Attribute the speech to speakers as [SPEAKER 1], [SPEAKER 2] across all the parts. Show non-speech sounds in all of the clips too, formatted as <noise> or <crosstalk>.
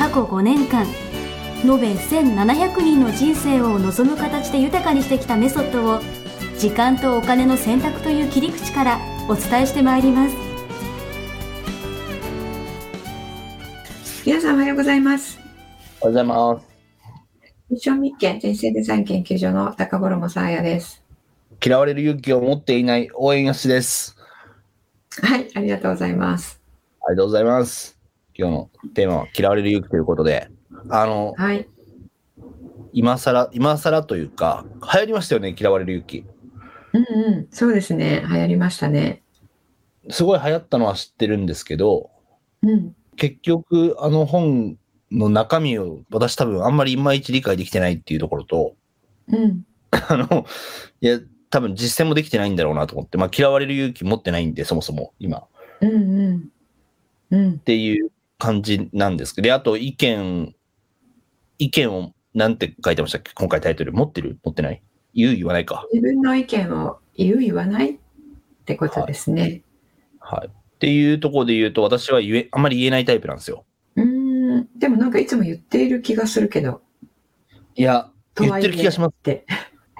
[SPEAKER 1] 過去5年間延べ1700人の人生を望む形で豊かにしてきたメソッドを時間とお金の選択という切り口からお伝えしてまいります
[SPEAKER 2] 皆さんおはようございます
[SPEAKER 3] おはようございます。
[SPEAKER 2] ミッションミッケ人生デザイン研究所の高頃もさあやです
[SPEAKER 3] 嫌われる勇気を持っていない応援よしです。
[SPEAKER 2] はいありがとうございます
[SPEAKER 3] ありがとうございます。今日のテーマは嫌われる勇気ということで、あの、
[SPEAKER 2] はい。
[SPEAKER 3] 今更、今更というか、流行りましたよね、嫌われる勇気。
[SPEAKER 2] うんうん。そうですね。流行りましたね。
[SPEAKER 3] すごい流行ったのは知ってるんですけど、
[SPEAKER 2] うん。
[SPEAKER 3] 結局、あの本の中身を私多分あんまりいまいち理解できてないっていうところと、
[SPEAKER 2] うん。
[SPEAKER 3] あの、いや、多分実践もできてないんだろうなと思って、まあ嫌われる勇気持ってないんで、そもそも今。
[SPEAKER 2] うんうん。うん。
[SPEAKER 3] っていう感じなんですけど、で、あと意見、意見をなんて書いてましたっけ？今回タイトル。持ってる？持ってない？言う言わないか。
[SPEAKER 2] 自分の意見を言う言わないってことですね、
[SPEAKER 3] はい。っていうところで言うと、私は言え、あんまり言えないタイプなんですよ。
[SPEAKER 2] うーんでもなんかいつも言っている気がするけど
[SPEAKER 3] いや、言ってる気がします。
[SPEAKER 2] って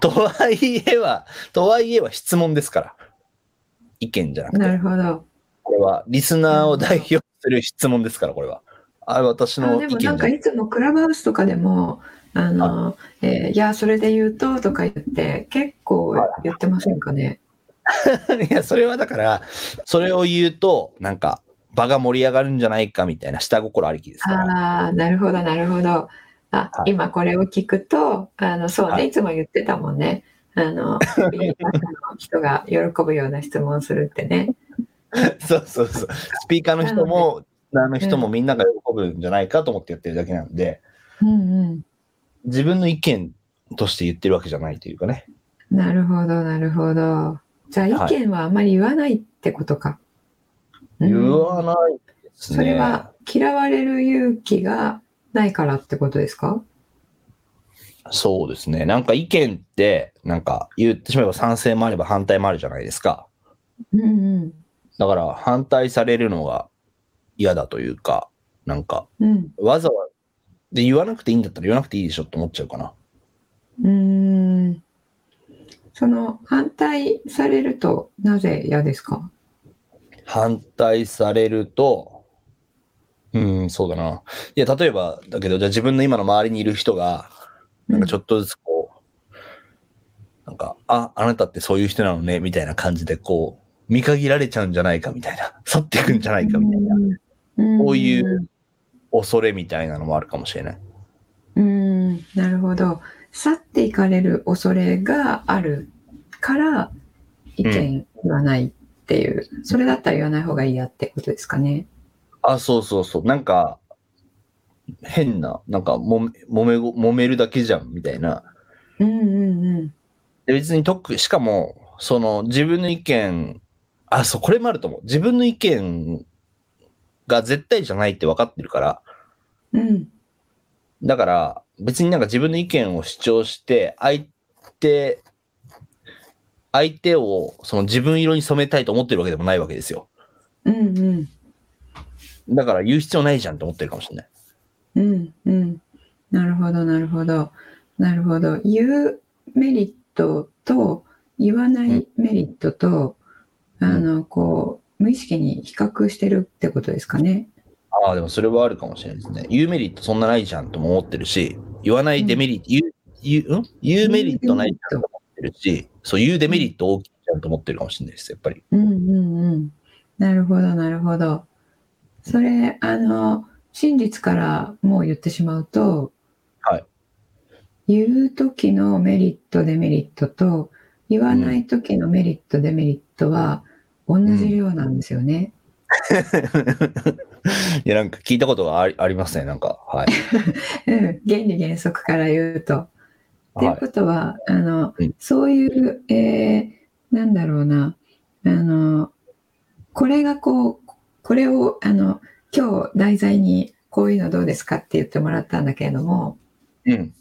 [SPEAKER 3] とはいえは、とはいえは質問ですから。意見じゃなく
[SPEAKER 2] なる
[SPEAKER 3] て。
[SPEAKER 2] ほど
[SPEAKER 3] これは、リスナーを代表する質問ですから、これは。あ私
[SPEAKER 2] あでも
[SPEAKER 3] の意見じゃな
[SPEAKER 2] んかいつもクラブハウスとかでも、あの、えーいや、それで言うととか言って、結構言ってませんかね？<laughs>
[SPEAKER 3] いや、それはだから、それを言うと、なんか、場が盛り上がるんじゃないかみたいな下心ありきです。
[SPEAKER 2] ああ、なるほど、なるほど。あ、
[SPEAKER 3] はい
[SPEAKER 2] 今これを聞くと、あの、そうね、
[SPEAKER 3] はい
[SPEAKER 2] い、つも言ってたもんね。あの、<laughs> 人が喜ぶような質問をするってね。<laughs>
[SPEAKER 3] そうそうそう。スピーカーの人も、あの人もみんなが喜ぶんじゃないかと思ってやってるだけなんで、
[SPEAKER 2] うん
[SPEAKER 3] 自分の意見として言ってるわけじゃないというかね。
[SPEAKER 2] うん。なるほど、なるほど。じゃあ、意
[SPEAKER 3] はい
[SPEAKER 2] 見はあんまり言わないってことか。うん
[SPEAKER 3] 言わないですね。
[SPEAKER 2] それは嫌われる勇気がないからってことですか？
[SPEAKER 3] そうですね。なんか意見って、なんか言ってしまえば賛成もあれば反対もあるじゃないですか。
[SPEAKER 2] うんうん。
[SPEAKER 3] だから反対されるのが嫌だというか、なんか
[SPEAKER 2] うん。
[SPEAKER 3] わざわざ、で言わなくていいんだったら言わなくていいでしょって思っちゃうかな。
[SPEAKER 2] うーんその反対されるとなぜ嫌ですか？
[SPEAKER 3] 反対されると、うん、そうだな。いや、例えば、だけど、じゃあ自分の今の周りにいる人が、なんかちょっとずつこう、なんか、あ、あなたってそういう人なのね、みたいな感じで、こう、見限られちゃうんじゃないかみたいな、去っていくんじゃないかみたいな、
[SPEAKER 2] うん
[SPEAKER 3] こういう恐れみたいなのもあるかもしれない。
[SPEAKER 2] うんなるほど去っていかれる恐れがあるから意見言わないっていう、それだったら言わない方がいいやってことですかね
[SPEAKER 3] あ、そうそうそう。なんか、変な、なんかもめ、揉めご、揉めるだけじゃん、みたいな。
[SPEAKER 2] うんうんうん
[SPEAKER 3] で、別に特、しかも、その、自分の意見、あ、そう、これもあると思う。自分の意見が絶対じゃないって分かってるから、
[SPEAKER 2] うん
[SPEAKER 3] だから、別になんか自分の意見を主張して、相手、相手をその自分色に染めたいと思ってるわけでもないわけですよ。
[SPEAKER 2] うんうん
[SPEAKER 3] だから言う必要ないじゃんって思ってるかもしれない。
[SPEAKER 2] うんうんなるほどなるほどなるほど言うメリットと言わないメリットと、あのこう無意識に比較してるってことですかね。
[SPEAKER 3] ああ、でもそれはあるかもしれないですね。言うメリットそんなないじゃんとも思ってるし、言わないデメリット、言う、言う、ん？言うメリットないじゃんと思ってるし、そう、言うデメリット大きいじゃんと思ってるかもしれないです、やっぱり。
[SPEAKER 2] うんうんうん。なるほどなるほど。それあの真実からもう言ってしまうと、
[SPEAKER 3] はい。
[SPEAKER 2] 言う時のメリットデメリットと言わない時のメリットデメリットは同じ量なんですよね。<laughs>
[SPEAKER 3] いや、なんか聞いたことがありありますね。なんか、はい。<laughs>
[SPEAKER 2] うん、原理原則から言うと。っていう
[SPEAKER 3] はい
[SPEAKER 2] ことは、あの
[SPEAKER 3] うん
[SPEAKER 2] そういう、えーなんだろうなあのこれがこうこれをあの今日題材にこういうのどうですかって言ってもらったんだけれども、
[SPEAKER 3] うん。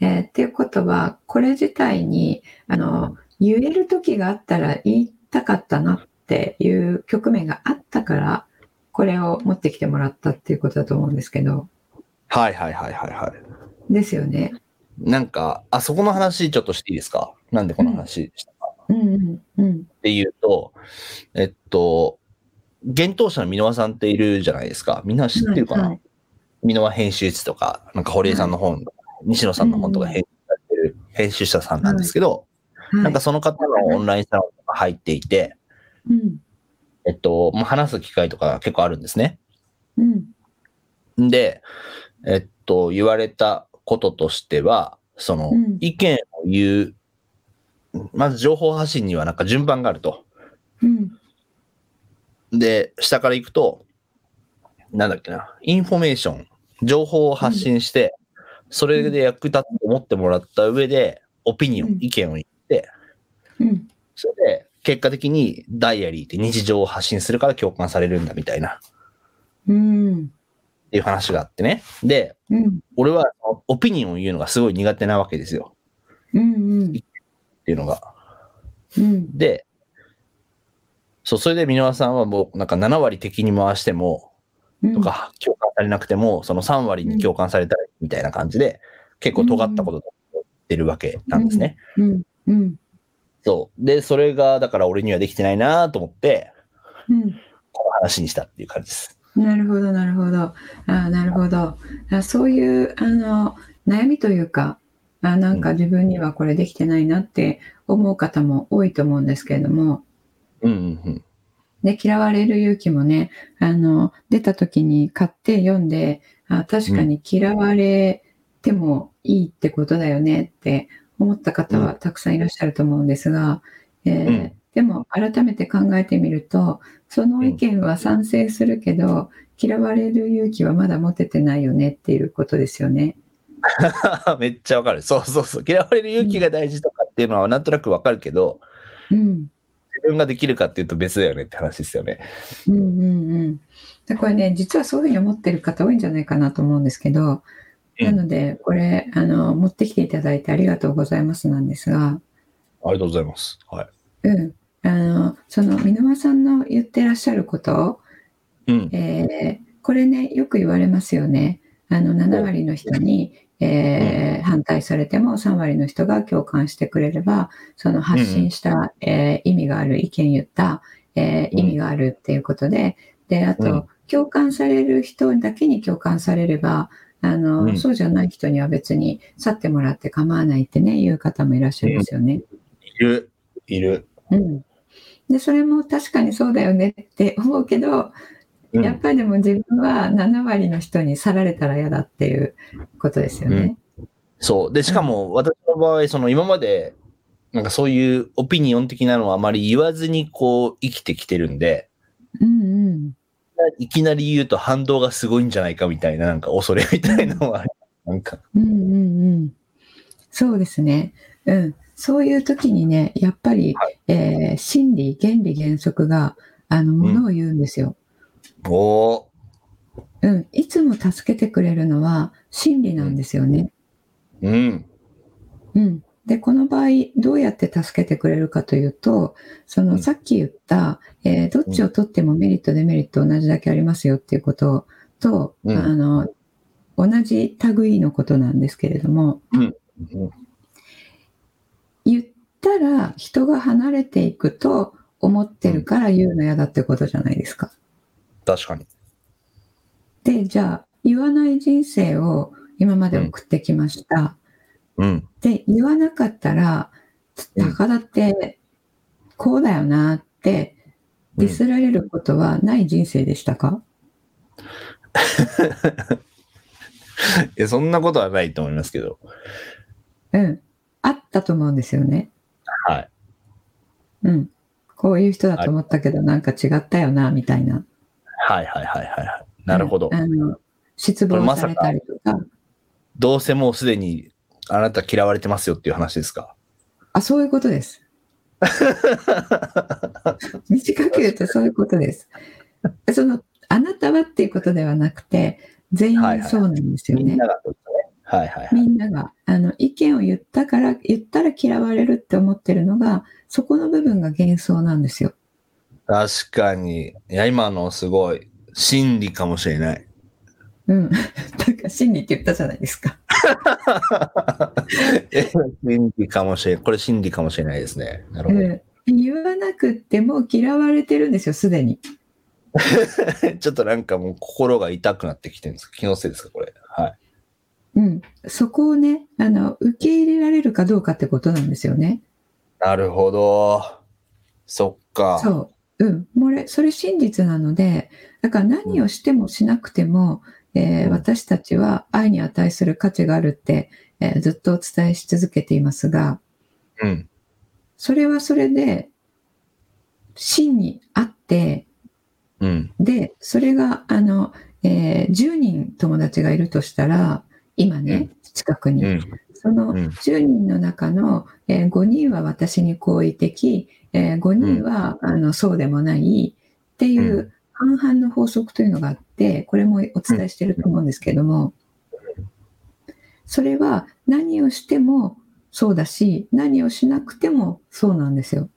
[SPEAKER 2] えーっていうことはこれ自体にあの言える時があったら言いたかったなっていう局面があったからこれを持ってきてもらったっていうことだと思うんですけど。
[SPEAKER 3] はいはいはいはいはい。
[SPEAKER 2] ですよね。
[SPEAKER 3] なんか、あそこの話ちょっとしていいですか？なんでこの話したか。
[SPEAKER 2] うん。うんうん
[SPEAKER 3] っていうと、えっと、幻冬者の箕輪さんっているじゃないですか。みんな知ってるかな、
[SPEAKER 2] はい
[SPEAKER 3] 箕輪編集室とか、なんか堀江さんの本、西野さんの本とか
[SPEAKER 2] うん
[SPEAKER 3] 編集されてる編集者さんなんですけど、
[SPEAKER 2] はい
[SPEAKER 3] なんかその方のオンラインサロンが入っていて、
[SPEAKER 2] うん。
[SPEAKER 3] えっと、まあ、話す機会とか結構あるんですね。
[SPEAKER 2] うん。
[SPEAKER 3] で、えっと、言われたこととしては、その
[SPEAKER 2] うん、
[SPEAKER 3] 意見を言う、まず情報発信にはなんか順番があると。
[SPEAKER 2] うん。
[SPEAKER 3] で、下から行くと、なんだっけな、インフォメーション、情報を発信して、それで役立つと思ってもらった上で、オピニオン、
[SPEAKER 2] うん
[SPEAKER 3] 意見を言って、
[SPEAKER 2] うん
[SPEAKER 3] それで、結果的にダイアリーって日常を発信するから共感されるんだみたいな、
[SPEAKER 2] うん。
[SPEAKER 3] っていう話があってね。で、
[SPEAKER 2] うん。
[SPEAKER 3] 俺はオピニオンを言うのがすごい苦手なわけですよ。
[SPEAKER 2] うんうん。
[SPEAKER 3] っていうのが。
[SPEAKER 2] うん。
[SPEAKER 3] で、そう、それで箕輪さんはもうなんか7割敵に回しても、
[SPEAKER 2] うん。
[SPEAKER 3] とか共感されなくても、その3割に共感されたみたいな感じで、結構尖ったことを言ってるわけなんですね。
[SPEAKER 2] うん。うん
[SPEAKER 3] そう。で、それが、だから俺にはできてないなと思って、
[SPEAKER 2] うん
[SPEAKER 3] この話にしたっていう感じです。
[SPEAKER 2] なるほどなるほどあーなるほどあそういうあの悩みというかあなんか自分にはこれできてないなって思う方も多いと思うんですけれども
[SPEAKER 3] うんうんうん。
[SPEAKER 2] で嫌われる勇気もねあの出た時に買って読んであ確かに嫌われてもいいってことだよねって思った方はたくさんいらっしゃると思うんですが、えー
[SPEAKER 3] うん
[SPEAKER 2] でも改めて考えてみるとその意見は賛成するけど、嫌われる勇気はまだ持ててないよねっていうことですよね。<laughs>
[SPEAKER 3] めっちゃわかる。そうそうそう。嫌われる勇気が大事とかっていうのはなんとなくわかるけど、
[SPEAKER 2] うん
[SPEAKER 3] 自分ができるかっていうと別だよねって話ですよね。
[SPEAKER 2] うんうんうん。でこれね実はそういうふうに思ってる方多いんじゃないかなと思うんですけど、
[SPEAKER 3] うん
[SPEAKER 2] なのでこれあの持ってきていただいてありがとうございますなんですが、
[SPEAKER 3] ありがとうございます。はい。
[SPEAKER 2] うん、あのその箕輪さんの言ってらっしゃること、
[SPEAKER 3] うん。
[SPEAKER 2] えーこれねよく言われますよね。あの7割の人に、えー反対されても3割の人が共感してくれればその発信した、えー意味がある意見言った、え意味があるっていうことで。であと、
[SPEAKER 3] うん。
[SPEAKER 2] 共感される人だけに共感されればあの、
[SPEAKER 3] うん
[SPEAKER 2] そうじゃない人には別に去ってもらって構わないってねいう方もいらっしゃいますよね。
[SPEAKER 3] いる。いる。
[SPEAKER 2] うん、でそれも確かにそうだよねって <laughs> 思うけど、
[SPEAKER 3] うん
[SPEAKER 2] やっぱりでも自分は7割の人に去られたら嫌だっていうことですよね。
[SPEAKER 3] そう。で、しかも私の場合、その今まで、なんかそういうオピニオン的なのはあまり言わずにこう生きてきてるんで、
[SPEAKER 2] うんうん
[SPEAKER 3] いきなり言うと反動がすごいんじゃないかみたいななんか恐れみたいなのはある。なんか。
[SPEAKER 2] うんうんうんそうですね。うん。そういう時にね、やっぱり、
[SPEAKER 3] は
[SPEAKER 2] えー真理、原理、原則が、あの、ものを言うんですよ。
[SPEAKER 3] おー。
[SPEAKER 2] うん。いつも助けてくれるのは真理なんですよね。
[SPEAKER 3] うん。
[SPEAKER 2] うん。で、この場合、どうやって助けてくれるかというと、そうの
[SPEAKER 3] ん
[SPEAKER 2] さっき言った、えーどっちを取ってもメリット、デメリット同じだけありますよっていうことと、
[SPEAKER 3] うん
[SPEAKER 2] あの、同じ類のことなんですけれども、
[SPEAKER 3] うん
[SPEAKER 2] 言ったら人が離れていくと思ってるから言うの嫌だってことじゃないですか。
[SPEAKER 3] 確かに。
[SPEAKER 2] で、じゃあ、言わない人生を今まで送ってきました。
[SPEAKER 3] うん。
[SPEAKER 2] で、言わなかったら、
[SPEAKER 3] うん
[SPEAKER 2] 高田ってこうだよなってディスられることはない人生でしたか、<laughs>
[SPEAKER 3] いや、そんなことはないと思いますけど。
[SPEAKER 2] うん。あったと思うんですよね。
[SPEAKER 3] はい。
[SPEAKER 2] うん。こういう人だと思ったけどなんか違ったよな、みたいな。
[SPEAKER 3] はいはいはいはいはい。なるほど
[SPEAKER 2] うん。あの失望されたりとか。
[SPEAKER 3] どうせもうすでにあなた嫌われてますよっていう話ですか？
[SPEAKER 2] あ、そういうことです。<laughs> 短く言うとそういうことです。その、あなたはっていうことではなくて、全員そうなんですよね。
[SPEAKER 3] はいはい。
[SPEAKER 2] みんながあの意見を言ったから言ったら嫌われるって思ってるのがそこの部分が幻想なんですよ。
[SPEAKER 3] 確かに。いや、今のすごい、真理かもしれない。
[SPEAKER 2] うん。<laughs> だから真理って言ったじゃないですか。<laughs>
[SPEAKER 3] え真理かもしれない。これ真理かもしれないですね。なるほど。
[SPEAKER 2] うん言わなくっても嫌われてるんですよ、すでに。<laughs>
[SPEAKER 3] ちょっとなんかもう心が痛くなってきてるんです気のせいですか、これ？はい。
[SPEAKER 2] うん。そこをね、あの、受け入れられるかどうかってことなんですよね。
[SPEAKER 3] なるほど。そっか。
[SPEAKER 2] そう。うん。もうれそれ真実なので、だから何をしてもしなくても、えー
[SPEAKER 3] うん
[SPEAKER 2] 私たちは愛に値する価値があるって、えーずっとお伝えし続けていますが、
[SPEAKER 3] うん。
[SPEAKER 2] それはそれで、真にあって、
[SPEAKER 3] うん。
[SPEAKER 2] で、それが、あの、えー10人友達がいるとしたら、今ね、近くに。
[SPEAKER 3] うん。
[SPEAKER 2] その
[SPEAKER 3] うん
[SPEAKER 2] 10人の中の、えー5人は私に好意的、えー5人は、あのそうでもないっていうう半々の法則というのがあって、これもお伝えしてると思うんですけども、それは何をしてもそうだし、何をしなくてもそうなんですよ。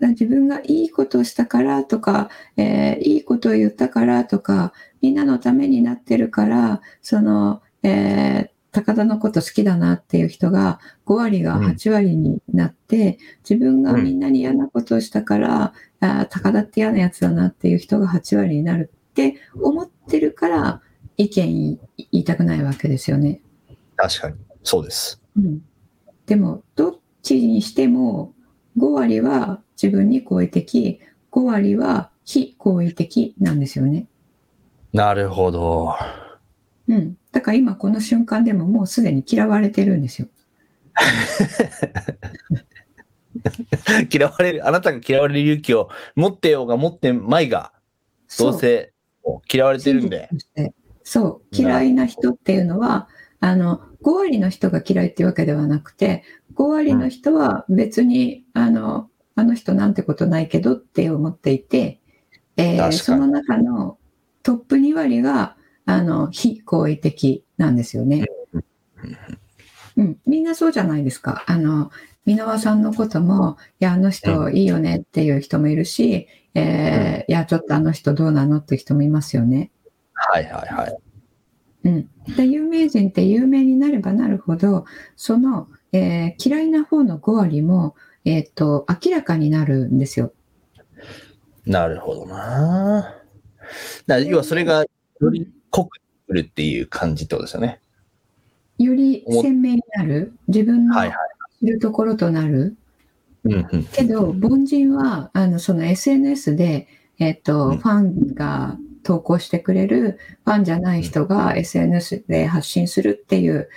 [SPEAKER 3] うん。
[SPEAKER 2] 自分がいいことをしたからとか、えーいいことを言ったからとか、みんなのためになってるから、その、えー高田のこと好きだなっていう人が5割が
[SPEAKER 3] うん
[SPEAKER 2] 8割になって、自分がみんなに嫌なことをしたから、あー高田って嫌なやつだなっていう人が8割になるって思ってるから、意見言いたくないわけですよね。
[SPEAKER 3] 確かに。そうです。
[SPEAKER 2] うん、でもどっちにしても5割は自分に好意的5割は非好意的なんですよね、
[SPEAKER 3] なるほど。
[SPEAKER 2] うん、だから今この瞬間でももうすでに嫌われてるんですよ。<laughs>
[SPEAKER 3] 嫌われる、あなたが嫌われる勇気を持ってようが持ってまいが、どうせ嫌われてるんで。
[SPEAKER 2] そう嫌いな人っていうのはあの5割の人が嫌いっていうわけではなくて5割の人は別に、あのあの人なんてことないけどって思っていて、えーその中のトップ2割があの非好意的なんですよね。うん、みんなそうじゃないですか。あの箕輪さんのことも、いや、あの人いいよねっていう人もいるし、えーいや、ちょっとあの人どうなのっていう人もいますよね。
[SPEAKER 3] はいはいはい。
[SPEAKER 2] うん、で有名人って有名になればなるほどその、えー嫌いな方の5割も、えー、と明らかになるんですよ。
[SPEAKER 3] なるほどな。だ要はそれがより濃くくるっていう感じってことですよね。
[SPEAKER 2] より鮮明になる？自分の
[SPEAKER 3] はい
[SPEAKER 2] るところとなる？
[SPEAKER 3] うんうん。
[SPEAKER 2] けど凡人はあのその SNS で、えーと
[SPEAKER 3] うん
[SPEAKER 2] ファンが投稿してくれるファンじゃない人が SNS で発信するっていう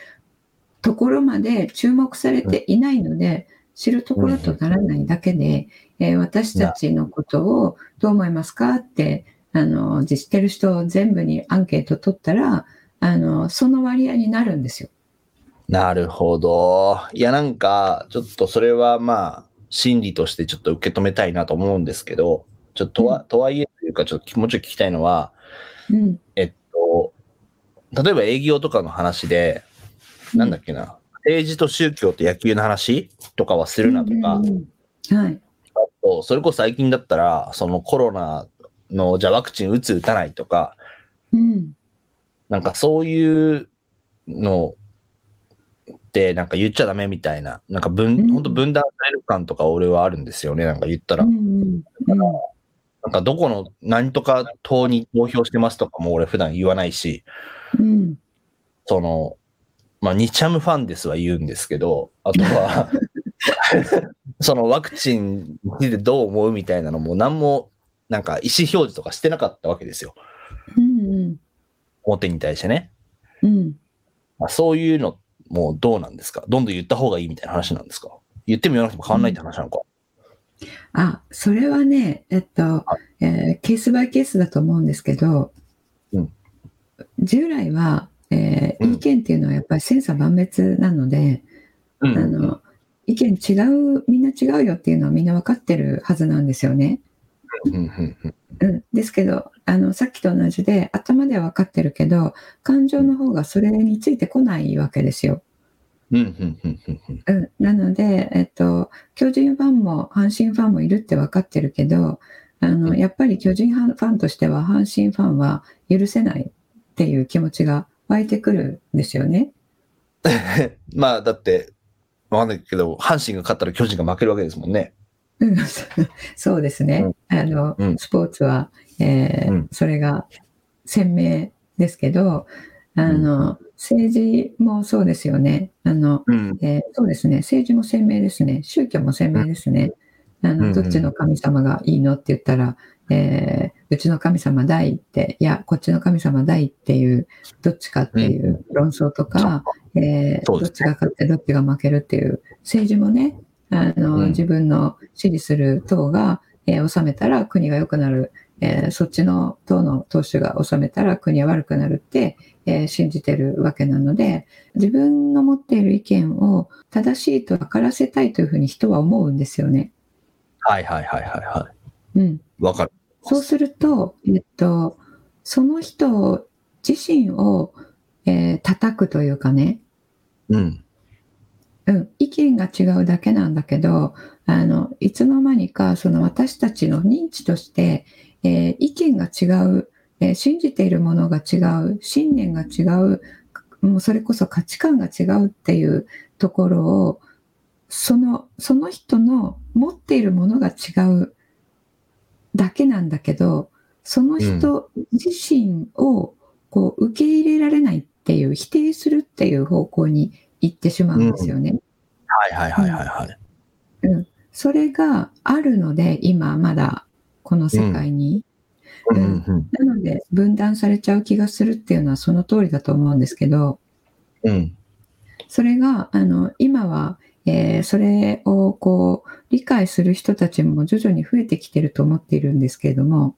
[SPEAKER 2] ところまで注目されていないので、知るところとならないだけで、えー私たちのことをどう思いますか？ってあの知ってる人全部にアンケート取ったらあのその割合になるんですよ。
[SPEAKER 3] なるほど。いや、なんか、ちょっとそれはまあ、心理としてちょっと受け止めたいなと思うんですけど、ちょっとは、とはいえというか、ちょっと気持ちを聞きたいのは、
[SPEAKER 2] うん。
[SPEAKER 3] えっと、例えば営業とかの話で、なんだっけな、政治と宗教と野球の話とかはするなとか、
[SPEAKER 2] うんうん。はい。
[SPEAKER 3] あとそれこそ最近だったら、そのコロナの、じゃあワクチン打つ打たないとか、
[SPEAKER 2] うん。
[SPEAKER 3] なんかそういうのってなんか言っちゃダメみたいな、なんか分、
[SPEAKER 2] うん。
[SPEAKER 3] 本当分断される感とか俺はあるんですよね、なんか言ったら。
[SPEAKER 2] うんうんうん。
[SPEAKER 3] なんかどこの何とか党に投票してますとかも俺普段言わないし、
[SPEAKER 2] うん。
[SPEAKER 3] その、まあ、ニチャムファンですは言うんですけど、あとは、<laughs> そのワクチンについてどう思うみたいなのも何もなんか意思表示とかしてなかったわけですよ。
[SPEAKER 2] うん
[SPEAKER 3] 表に対してね。
[SPEAKER 2] うん。
[SPEAKER 3] まあ、そういうのもうどうなんですか？どんどん言った方がいいみたいな話なんですか？言っても言わなくても変わんないって話なのか、
[SPEAKER 2] あ、それはね、えっと、えーケースバイケースだと思うんですけど、従来は、えー
[SPEAKER 3] うん。
[SPEAKER 2] 意見っていうのはやっぱり千差万別なので、
[SPEAKER 3] う
[SPEAKER 2] あの意見違うみんな違うよっていうのはみんな分かってるはずなんですよね。
[SPEAKER 3] うん
[SPEAKER 2] ですけどあのさっきと同じで頭では分かってるけど感情の方がそれについてこないわけですよ。
[SPEAKER 3] うん
[SPEAKER 2] なので、えっと、巨人ファンも阪神ファンもいるって分かってるけどあのやっぱり巨人ファンとしては阪神ファンは許せないっていう気持ちが湧いてくるんですよね。<laughs>
[SPEAKER 3] まあ、だって、わかんないけど、阪神が勝ったら巨人が負けるわけですもんね。
[SPEAKER 2] うん <laughs> そうですね。あの、
[SPEAKER 3] うん
[SPEAKER 2] スポーツは、えー
[SPEAKER 3] うん
[SPEAKER 2] それが鮮明ですけど、あの、政治もそうですよね。あの、
[SPEAKER 3] うん。
[SPEAKER 2] えーそうですね。政治も鮮明ですね。宗教も鮮明ですね。あの、
[SPEAKER 3] うんうん
[SPEAKER 2] どっちの神様がいいのって言ったら、えーうちの神様大って、いや、こっちの神様大っていう、どっちかっていう論争とか、えーどっちが勝ってどっちが負けるっていう政治もね、あの、
[SPEAKER 3] うん
[SPEAKER 2] 自分の支持する党が、えー治めたら国が良くなる、えーそっちの党の党首が治めたら国は悪くなるって、えー信じてるわけなので、自分の持っている意見を正しいと分からせたいというふうに人は思うんですよね。
[SPEAKER 3] はいはいはいはいは
[SPEAKER 2] うん。
[SPEAKER 3] い。わかる。
[SPEAKER 2] そうすると、えっと、その人自身を、えー叩くというかね、
[SPEAKER 3] うん。
[SPEAKER 2] うん、意見が違うだけなんだけど、あの、いつの間にか、その私たちの認知として、えー意見が違う、えー信じているものが違う、信念が違う、もうそれこそ価値観が違うっていうところを、その、その人の持っているものが違うだけなんだけど、その人自身をこう受け入れられないっていう、否定するっていう方向に行ってしまうんですよね。
[SPEAKER 3] はいはいはいはいはい。
[SPEAKER 2] それがあるので、今まだこの世界に。
[SPEAKER 3] うん。ん。うん
[SPEAKER 2] なので、分断されちゃう気がするっていうのはその通りだと思うんですけど、
[SPEAKER 3] うん。
[SPEAKER 2] それが、あの、今は、えーそれをこう、理解する人たちも徐々に増えてきてると思っているんですけれども、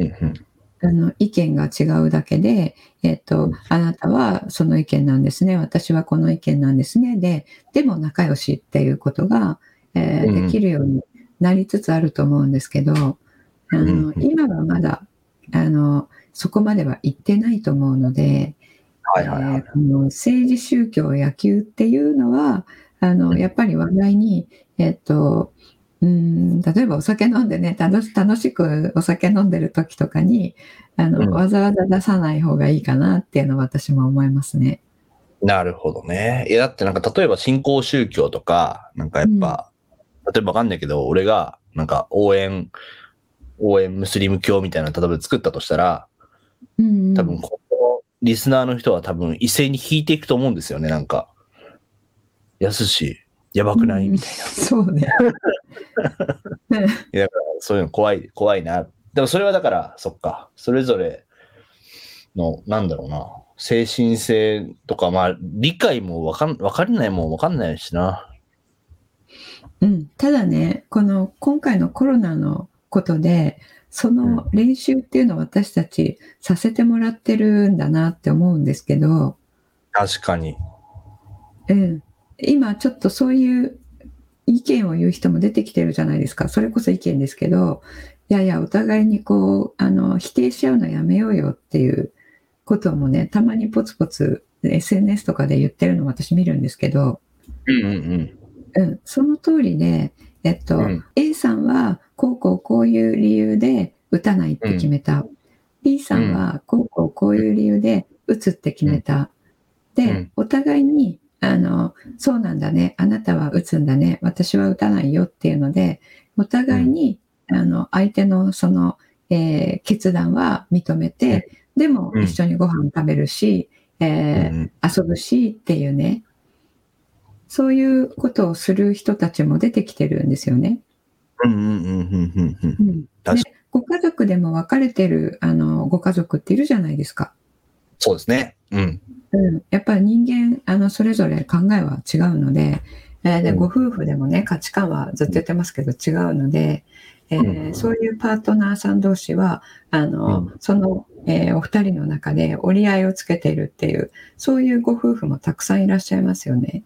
[SPEAKER 3] うんうん
[SPEAKER 2] あの意見が違うだけで、えっとあなたはその意見なんですね私はこの意見なんですねででも仲良しっていうことが、えー
[SPEAKER 3] うん。
[SPEAKER 2] できるようになりつつあると思うんですけどあの
[SPEAKER 3] うん
[SPEAKER 2] 今はまだあのそこまでは行ってないと思うので、
[SPEAKER 3] はいはいはい。
[SPEAKER 2] えー。この政治宗教野球っていうのはあのやっぱり話題に、えっとうん例えばお酒飲んでね楽し楽しくお酒飲んでる時とかにあの、
[SPEAKER 3] うん
[SPEAKER 2] わざわざ出さない方がいいかなっていうのは私も思いますね。
[SPEAKER 3] なるほどね。いや、だってなんか例えば新興宗教とか、なんかやっぱ、例えばわかんないけど、俺がなんか応援、応援ムスリム教みたいなの例えば作ったとしたら、
[SPEAKER 2] うんうん
[SPEAKER 3] 多分このリスナーの人は多分一斉に引いていくと思うんですよね、なんか。やすし、やばくない、
[SPEAKER 2] うん
[SPEAKER 3] みたいな。
[SPEAKER 2] そうね。<laughs>
[SPEAKER 3] いやそういうの怖い、怖いな。でもそれはだから、そっか、それぞれの、なんだろうな、精神性とか、まあ、理解もわかん、わかんないもんわかんないしな。
[SPEAKER 2] うん、ただねこの今回のコロナのことでその練習っていうのを私たちさせてもらってるんだなって思うんですけど、
[SPEAKER 3] 確かに。
[SPEAKER 2] うん、今ちょっとそういう意見を言う人も出てきてるじゃないですか。それこそ意見ですけどいやいやお互いにこうあの否定しちゃうのやめようよっていうこともねたまにポツポツ SNS とかで言ってるの私見るんですけど、
[SPEAKER 3] うんうんうん。
[SPEAKER 2] うん、その通りで、えっと
[SPEAKER 3] うん。
[SPEAKER 2] A さんはこうこうこういう理由で打たないって決めた、B さんはこうこうこういう理由で打つって決めた、で、
[SPEAKER 3] うん。
[SPEAKER 2] お互いにあのそうなんだね。あなたは打つんだね。私は打たないよっていうのでお互いに、あの相手のその、えー決断は認めて、でも
[SPEAKER 3] うん。
[SPEAKER 2] 一緒にご飯食べるし、えー
[SPEAKER 3] うん
[SPEAKER 2] 遊ぶしっていうね。そういうことをする人たちも出てきてるんですよね。でご家族でも別れてるあのご家族っているじゃないですか。
[SPEAKER 3] そうですね。うん。
[SPEAKER 2] うん、やっぱり人間あのそれぞれ考えは違うので,、えーで
[SPEAKER 3] うん
[SPEAKER 2] ご夫婦でもね価値観はずっと言ってますけど違うので、えー
[SPEAKER 3] うん
[SPEAKER 2] そういうパートナーさん同士は、あの、
[SPEAKER 3] うん
[SPEAKER 2] その、えーお二人の中で折り合いをつけているっていう、そういうご夫婦もたくさんいらっしゃいますよね。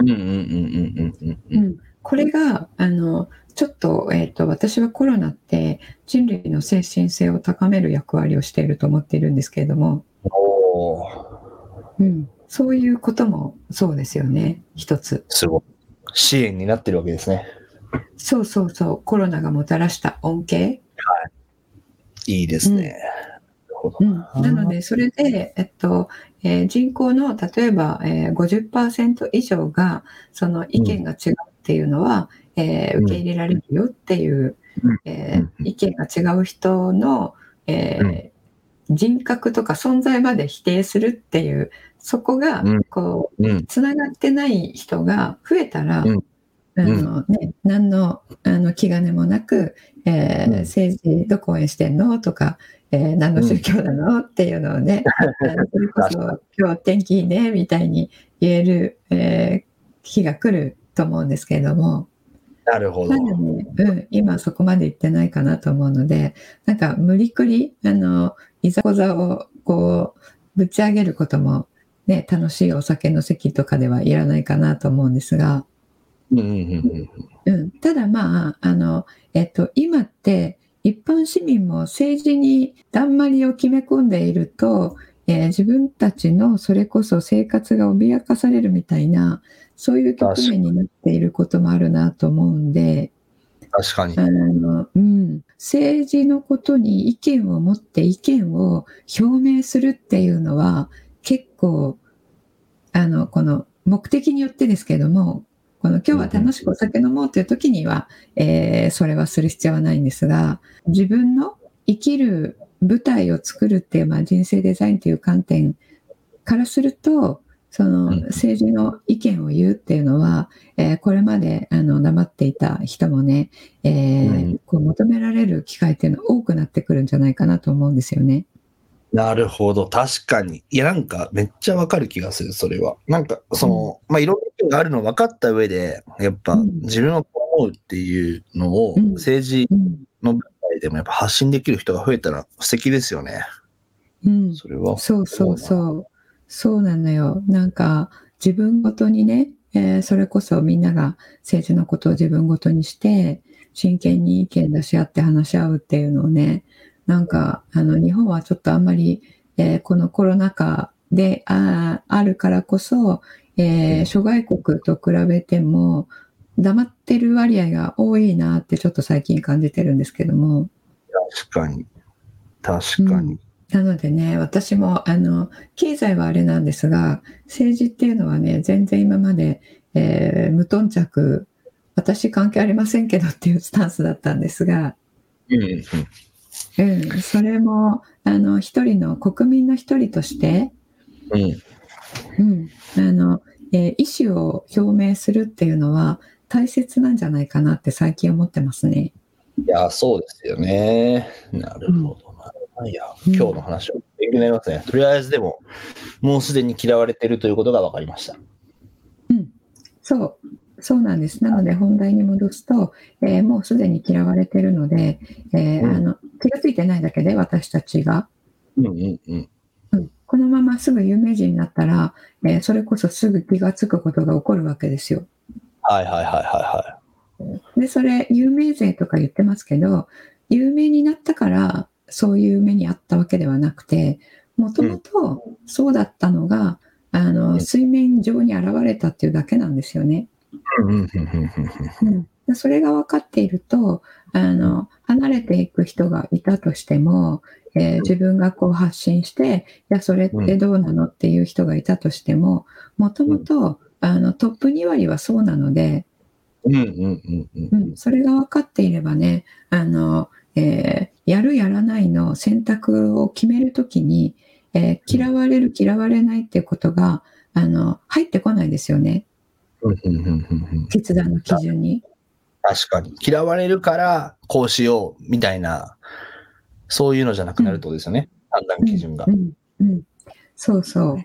[SPEAKER 3] うんうんうんうんうんうんうん。
[SPEAKER 2] うん、これがあのちょっと,、えー、と私はコロナって人類の精神性を高める役割をしていると思っているんですけれども、
[SPEAKER 3] おー。
[SPEAKER 2] うん、そういうこともそうですよね。一つ。
[SPEAKER 3] すごい。支援になってるわけですね。
[SPEAKER 2] そうそうそう。コロナがもたらした恩恵、
[SPEAKER 3] い。いですね。なるほど
[SPEAKER 2] うん、なのでそれで、えっとえー人口の例えば、えー、50%以上がその意見が違うっていうのは、えー
[SPEAKER 3] うん
[SPEAKER 2] 受け入れられるよっていう、
[SPEAKER 3] うん。
[SPEAKER 2] えー
[SPEAKER 3] うん。
[SPEAKER 2] 意見が違う人の、えー人格とか存在まで否定するっていうそこが
[SPEAKER 3] うん。
[SPEAKER 2] こ
[SPEAKER 3] う
[SPEAKER 2] つながってない人が増えたら、
[SPEAKER 3] うん。
[SPEAKER 2] あのね、何のあの気兼ねもなく、えー
[SPEAKER 3] うん。
[SPEAKER 2] 政治どこ応援してんのとか、えー何の宗教なのっていうのをね、それこそ <laughs> 今日天気いいねみたいに言える、えー日が来ると思うんですけれども、
[SPEAKER 3] なるほど
[SPEAKER 2] ま。だね、うん、今そこまで行ってないかなと思うので、なんか無理くり、あの、いざこざをこう、ぶち上げることも、ね、楽しいお酒の席とかではいらないかなと思うんですが、
[SPEAKER 3] うんうん、
[SPEAKER 2] ただまあ、あの、えっと、今って一般市民も政治にだんまりを決め込んでいると、えー自分たちのそれこそ生活が脅かされるみたいな、そういう局面になっていることもあるなと思うんで、
[SPEAKER 3] 確かに
[SPEAKER 2] あ。の、うん、政治のことに意見を持って意見を表明するっていうのは結構あのこの目的によってですけどもこの今日は楽しくお酒飲もうという時には、えーそれはする必要はないんですが自分の生きる舞台を作るっていう、まあ、人生デザインという観点からするとその
[SPEAKER 3] うん
[SPEAKER 2] 政治の意見を言うっていうのは、えーこれまであの黙っていた人もね、えー
[SPEAKER 3] うん
[SPEAKER 2] こう求められる機会っていうのは多くなってくるんじゃないかなと思うんですよね。
[SPEAKER 3] なるほど。確かに。いや、なんか、めっちゃわかる気がする、それは。なんか、その、まあ、いろんな意見があるの分かった上で、やっぱ、
[SPEAKER 2] うん
[SPEAKER 3] 自分はこう思うっていうのを、
[SPEAKER 2] うん
[SPEAKER 3] 政治
[SPEAKER 2] うん
[SPEAKER 3] の舞台でもやっぱ発信できる人が増えたら素敵ですよね。
[SPEAKER 2] うん
[SPEAKER 3] それは。
[SPEAKER 2] そうそうそう。そうなのよ。なんか自分ごとにね、えーそれこそみんなが政治のことを自分ごとにして、真剣に意見出し合って話し合うっていうのをね、なんかあの日本はちょっとあんまり、えーこのコロナ禍でああるからこそ、えー諸外国と比べても黙ってる割合が多いなってちょっと最近感じてるんですけども。
[SPEAKER 3] 確かに。確かに。
[SPEAKER 2] なのでね、私も、あの、経済はあれなんですが、政治っていうのはね、全然今まで、えー無頓着、私関係ありませんけどっていうスタンスだったんですが、
[SPEAKER 3] うんうん
[SPEAKER 2] うん、それも、あの、一人の国民の一人として、
[SPEAKER 3] うん。
[SPEAKER 2] うん、あの、えー意思を表明するっていうのは大切なんじゃないかなって最近思ってますね。
[SPEAKER 3] いや、そうですよね。なるほどな。いや、
[SPEAKER 2] うん
[SPEAKER 3] 今日の話は勉強になりますね。とりあえずでも、もうすでに嫌われてるということが分かりました。
[SPEAKER 2] うん、そう、そうなんです。なので本題に戻すと、えーもうすでに嫌われてるので、えー
[SPEAKER 3] うん
[SPEAKER 2] あの気がついてないだけで私たちが、
[SPEAKER 3] うんうんうん。
[SPEAKER 2] うんこのまますぐ有名人になったら、えーそれこそすぐ気がつくことが起こるわけですよ。
[SPEAKER 3] はいはいはいはいは
[SPEAKER 2] で、それ有名税とか言ってますけど、有名になったからそういう目にあったわけではなくて、もともとそうだったのが、あ
[SPEAKER 3] う
[SPEAKER 2] の
[SPEAKER 3] ん。
[SPEAKER 2] 水面上に現れたっていうだけなんですよね。
[SPEAKER 3] い。うん。
[SPEAKER 2] それが分かっているとあの離れていく人がいたとしても、えー自分がこう発信していやそれってどうなのっていう人がいたとしてももともとあのトップ2割はそうなので、
[SPEAKER 3] うん。うん。うん。うん。
[SPEAKER 2] う。ん、それが分かっていればねあの、えーやるやらないの選択を決めるときに、えー嫌われる嫌われないっていうことがあの入ってこないですよね
[SPEAKER 3] うんうんうんうんうん
[SPEAKER 2] 決断の基準に。
[SPEAKER 3] 確かに。嫌われるから、こうしよう、みたいな、そういうのじゃなくなるとですよね。判断基準が
[SPEAKER 2] う。んうん、そうそう。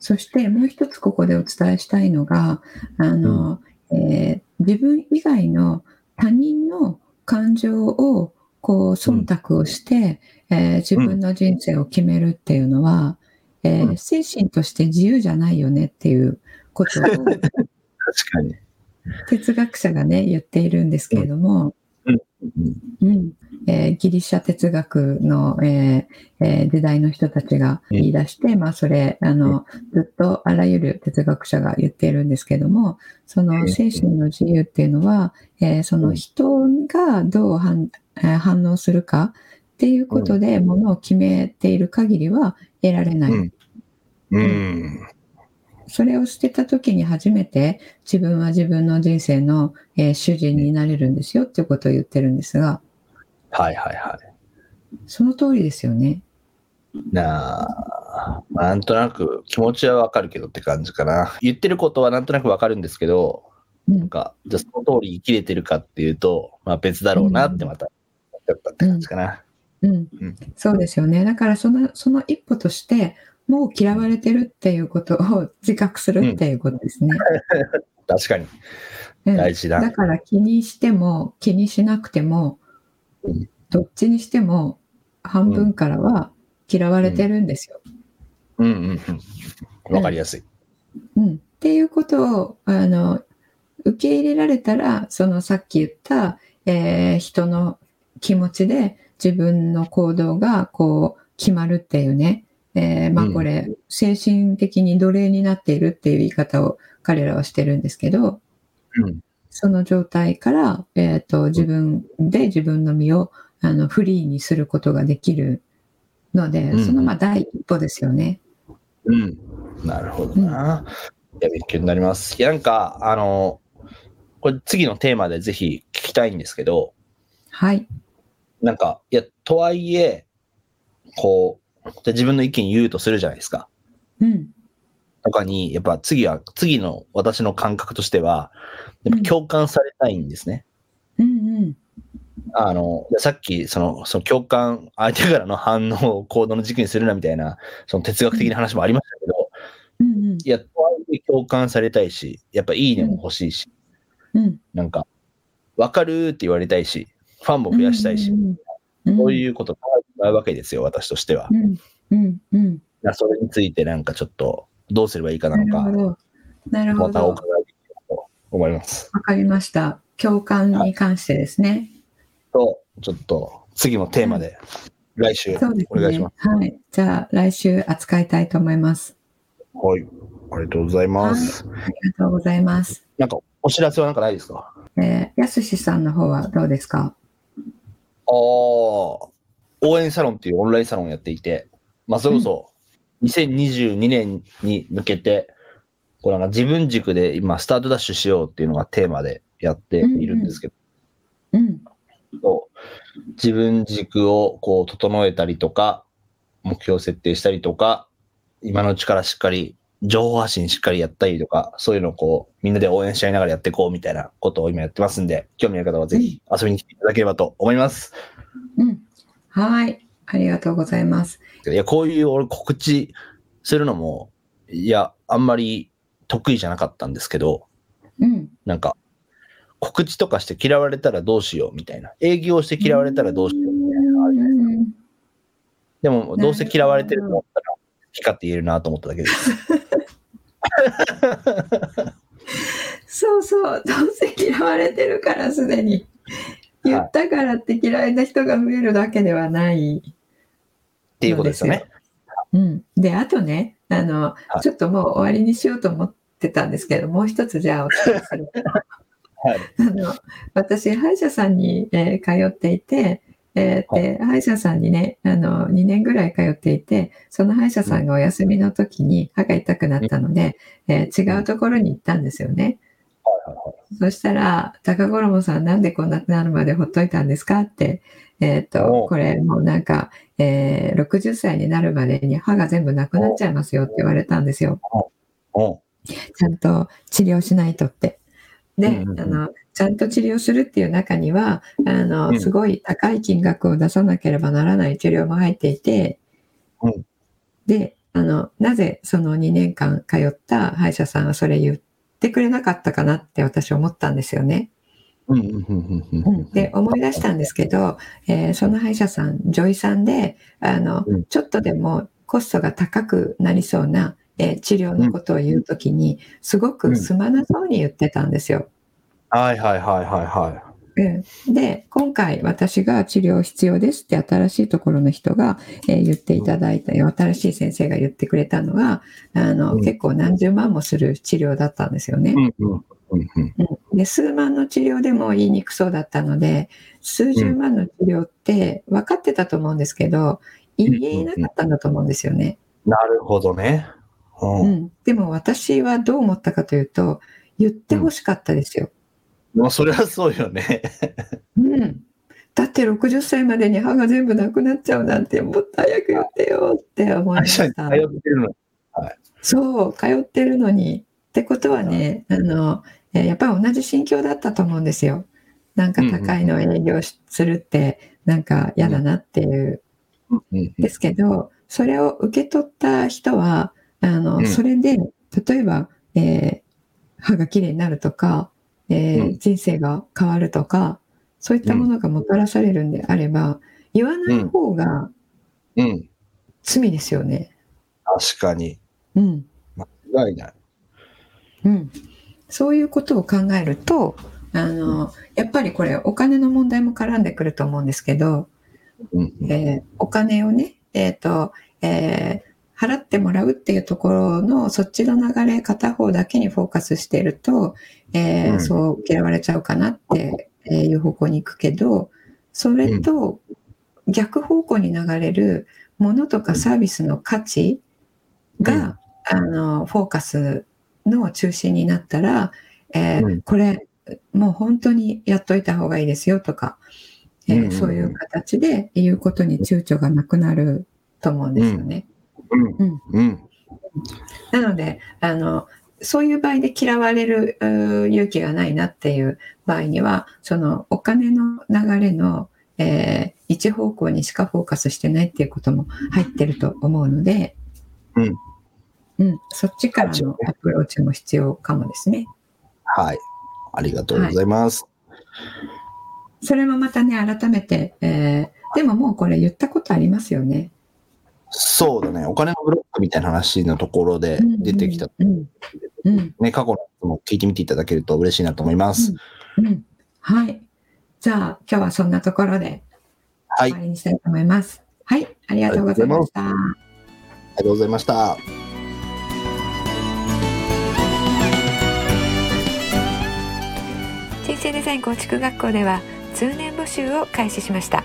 [SPEAKER 2] そしてもう一つここでお伝えしたいのが、あの、えー自分以外の他人の感情をこう忖度をして、えー自分の人生を決めるっていうのは、えー
[SPEAKER 3] うん。
[SPEAKER 2] 精神として自由じゃないよねっていうことを <laughs>
[SPEAKER 3] 確かに。
[SPEAKER 2] 哲学者がね言っているんですけれども、
[SPEAKER 3] うん。
[SPEAKER 2] うん。えーギリシャ哲学の、えーえー時代の人たちが言い出して、まあ、それあのずっとあらゆる哲学者が言っているんですけどもその精神の自由っていうのは、えーその人がどう反,、えー反応するかっていうことでものを決めている限りは得られない。
[SPEAKER 3] うん。うん。
[SPEAKER 2] それを捨てた時に初めて自分は自分の人生の、えー主人になれるんですよっていうことを言ってるんですが、
[SPEAKER 3] はいはいはい。
[SPEAKER 2] その通りですよね。
[SPEAKER 3] なあ、まあなんとなく気持ちはわかるけどって感じかな。言ってることはなんとなくわかるんですけど、
[SPEAKER 2] うん
[SPEAKER 3] なんか、じゃあその通り生きれてるかっていうと、まあ別だろうなってまた思っちゃったって感じかな。
[SPEAKER 2] うん。
[SPEAKER 3] うん、
[SPEAKER 2] そうですよね。だからそのその一歩として、もう嫌われてるっていうことを <laughs> 自覚するっていうことですね。<laughs>
[SPEAKER 3] 確かに。
[SPEAKER 2] うん。
[SPEAKER 3] 大事だ。
[SPEAKER 2] だから気にしても気にしなくても
[SPEAKER 3] うん、
[SPEAKER 2] どっちにしても半分からは嫌われてるんですよ。
[SPEAKER 3] うん。うん。うん。わかりやすい。
[SPEAKER 2] うん、っていうことをあの受け入れられたらそのさっき言った、えー人の気持ちで自分の行動がこう決まるっていうね、えーまあ
[SPEAKER 3] うん
[SPEAKER 2] これ、精神的に奴隷になっているっていう言い方を彼らはしてるんですけど
[SPEAKER 3] うん。
[SPEAKER 2] その状態から、えー、と自分で自分の身をあのフリーにすることができるので、
[SPEAKER 3] うん
[SPEAKER 2] そのまあ第一歩ですよね。
[SPEAKER 3] うん。なるほどな。いや、勉強になります。いや、なんか、あの、これ次のテーマでぜひ聞きたいんですけど、
[SPEAKER 2] はい。
[SPEAKER 3] なんか、いや、とはいえ、こう、じゃあ自分の意見言うとするじゃないですか。
[SPEAKER 2] うん。
[SPEAKER 3] とかに、やっぱ次は、次の私の感覚としては、やっぱ共感されたいんですね。
[SPEAKER 2] うんうん。
[SPEAKER 3] あの、さっき、その、その共感、相手からの反応を行動の軸にするなみたいな、その哲学的な話もありましたけど、
[SPEAKER 2] うんうん
[SPEAKER 3] いや、とはいえ共感されたいし、やっぱいいねも欲しいし、
[SPEAKER 2] うん。
[SPEAKER 3] なんか、わかるって言われたいし、ファンも増やしたいし、
[SPEAKER 2] うんうん、
[SPEAKER 3] そういうこと考えてもらうわけですよ、私としては。
[SPEAKER 2] うん。うん。
[SPEAKER 3] それについてなんかちょっと、どうすればいいかな
[SPEAKER 2] な
[SPEAKER 3] のか、
[SPEAKER 2] るほど。なるほ
[SPEAKER 3] またお
[SPEAKER 2] ど。
[SPEAKER 3] 伺いできればと思います。
[SPEAKER 2] わかりました。共感に関してですね。
[SPEAKER 3] と、ちょっと次のテーマで、来週お願いします。。
[SPEAKER 2] はい。じゃあ、来週扱いたいと思います。
[SPEAKER 3] はい。ありがとうございます。
[SPEAKER 2] ありがとうございます。
[SPEAKER 3] なんか、お知らせはなんかないですか？
[SPEAKER 2] えー、やすしさんの方はどうですか？
[SPEAKER 3] ああ、応援サロンっていうオンラインサロンをやっていて、まあ、それこそ2022年に向けて、こうなんか自分軸で今、スタートダッシュしようっていうのがテーマでやっているんですけど、
[SPEAKER 2] うん。
[SPEAKER 3] 自分軸をこう整えたりとか、目標設定したりとか、今のうちからしっかり、情報発信しっかりやったりとか、そういうのをこう、みんなで応援し合いながらやっていこうみたいなことを今やってますんで、興味ある方はぜひ遊びに来ていただければと思います。
[SPEAKER 2] うん。はい。ありがとうございます。
[SPEAKER 3] いや、こういう俺告知するのも、いや、あんまり得意じゃなかったんですけど、
[SPEAKER 2] うん。
[SPEAKER 3] なんか、告知とかして嫌われたらどうしようみたいな。営業して嫌われたらどうしようみたいなのあるじゃないですか。
[SPEAKER 2] うん
[SPEAKER 3] でも、どうせ嫌われてると思ったら、好きかって言えるなと思っただけです。<laughs>
[SPEAKER 2] そうそう。どうせ嫌われてるからすでに。言ったからって嫌いな人が増えるだけではない。
[SPEAKER 3] っていうことですよね。
[SPEAKER 2] うん。で、あとね、あの、
[SPEAKER 3] はい
[SPEAKER 2] ちょっともう終わりにしようと思ってたんですけど、もう一つじゃあお伝えする。<laughs>
[SPEAKER 3] はい。
[SPEAKER 2] あの、私、歯医者さんに、えー通っていて、えーで、歯医者さんにね、あの、2年ぐらい通っていて、その歯医者さんがお休みの時に歯が痛くなったので、えー違うところに行ったんですよね。そしたら、高衣さんなんでこんななるまでほっといたんですかって、えっ、
[SPEAKER 3] お
[SPEAKER 2] と、これもうなんか、えー60歳になるまでに歯が全部なくなっちゃいますよって言われたんですよ。
[SPEAKER 3] お
[SPEAKER 2] ちゃんと治療しないとって。で、
[SPEAKER 3] うんうんうん。
[SPEAKER 2] あの、ちゃんと治療するっていう中には、あ
[SPEAKER 3] う
[SPEAKER 2] の、
[SPEAKER 3] ん。
[SPEAKER 2] すごい高い金額を出さなければならない治療も入っていて、
[SPEAKER 3] うん。
[SPEAKER 2] で、あの、なぜその2年間通った歯医者さんはそれ言ってくれなかったかなって私思ったんですよね。で思い出したんですけど、えーその歯医者さん女医さんであの、
[SPEAKER 3] うん。
[SPEAKER 2] ちょっとでもコストが高くなりそうな、えー治療のことを言うときにすごくすまなそうに言ってたんですよ。
[SPEAKER 3] はいはいはいはいは
[SPEAKER 2] うんで今回私が治療必要ですって新しいところの人が、えー言っていただいた新しい先生が言ってくれたのはあの、
[SPEAKER 3] うん
[SPEAKER 2] 結構何十万もする治療だったんですよね。
[SPEAKER 3] い。うんうんうんうん
[SPEAKER 2] うんで数万の治療でも言いにくそうだったので数十万の治療って分かってたと思うんですけど言えなかったんだと思うんですよね。
[SPEAKER 3] なるほどね。う
[SPEAKER 2] うんん、でも私はどう思ったかというと言ってほしかったですよ。
[SPEAKER 3] まあ、それはそうよね。
[SPEAKER 2] うん、だって60歳までに歯が全部なくなっちゃうなんてもっと早く言ってよって思いました。
[SPEAKER 3] 通ってるのに。
[SPEAKER 2] そう通ってるのにってことはねあのえーやっぱり同じ心境だったと思うんですよ。なんか高いのを営業しするってなんか嫌だなっていう
[SPEAKER 3] うんうん
[SPEAKER 2] ですけどそれを受け取った人はあの、
[SPEAKER 3] うん
[SPEAKER 2] それで例えば、えー歯がきれいになるとか、えー
[SPEAKER 3] うん
[SPEAKER 2] 人生が変わるとかそういったものがもたらされるんであれば言わない方が
[SPEAKER 3] うん。
[SPEAKER 2] 罪ですよね。
[SPEAKER 3] 確かに。
[SPEAKER 2] うん
[SPEAKER 3] 間違いない。
[SPEAKER 2] うん、そういうことを考えるとあのやっぱりこれお金の問題も絡んでくると思うんですけど、
[SPEAKER 3] うんうん
[SPEAKER 2] えーお金をね、えーとえー払ってもらうっていうところのそっちの流れ片方だけにフォーカスしていると、えー
[SPEAKER 3] うん。
[SPEAKER 2] そう嫌われちゃうかなっていう方向に行くけどそれと逆方向に流れるものとかサービスの価値が、あのフォーカスの中心になったら、えー
[SPEAKER 3] うん。
[SPEAKER 2] これもう本当にやっといた方がいいですよとか、えー
[SPEAKER 3] うんうんうん。
[SPEAKER 2] そういう形で言うことに躊躇がなくなると思うんですよね。
[SPEAKER 3] うん
[SPEAKER 2] うん
[SPEAKER 3] うん
[SPEAKER 2] なのであのそういう場合で嫌われる勇気がないなっていう場合にはそのお金の流れの、えー一方向にしかフォーカスしてないっていうことも入ってると思うので、
[SPEAKER 3] うん
[SPEAKER 2] うん、そっちからのアプローチも必要かもですね。
[SPEAKER 3] はい。ありがとうございます。
[SPEAKER 2] それもまたね改めて、えーでももうこれ言ったことありますよね。
[SPEAKER 3] そうだね。お金のブロックみたいな話のところで出てきた。
[SPEAKER 2] うんうん
[SPEAKER 3] ね、過去のも聞いてみていただけると嬉しいなと思います。
[SPEAKER 2] うん、はい。じゃあ今日はそんなところで
[SPEAKER 3] はい。あ
[SPEAKER 2] 終わりにしたいと思います。はい、ありがとうございました。
[SPEAKER 3] りがとうございました。
[SPEAKER 4] 人生デザイン構築学校では通年募集を開始しました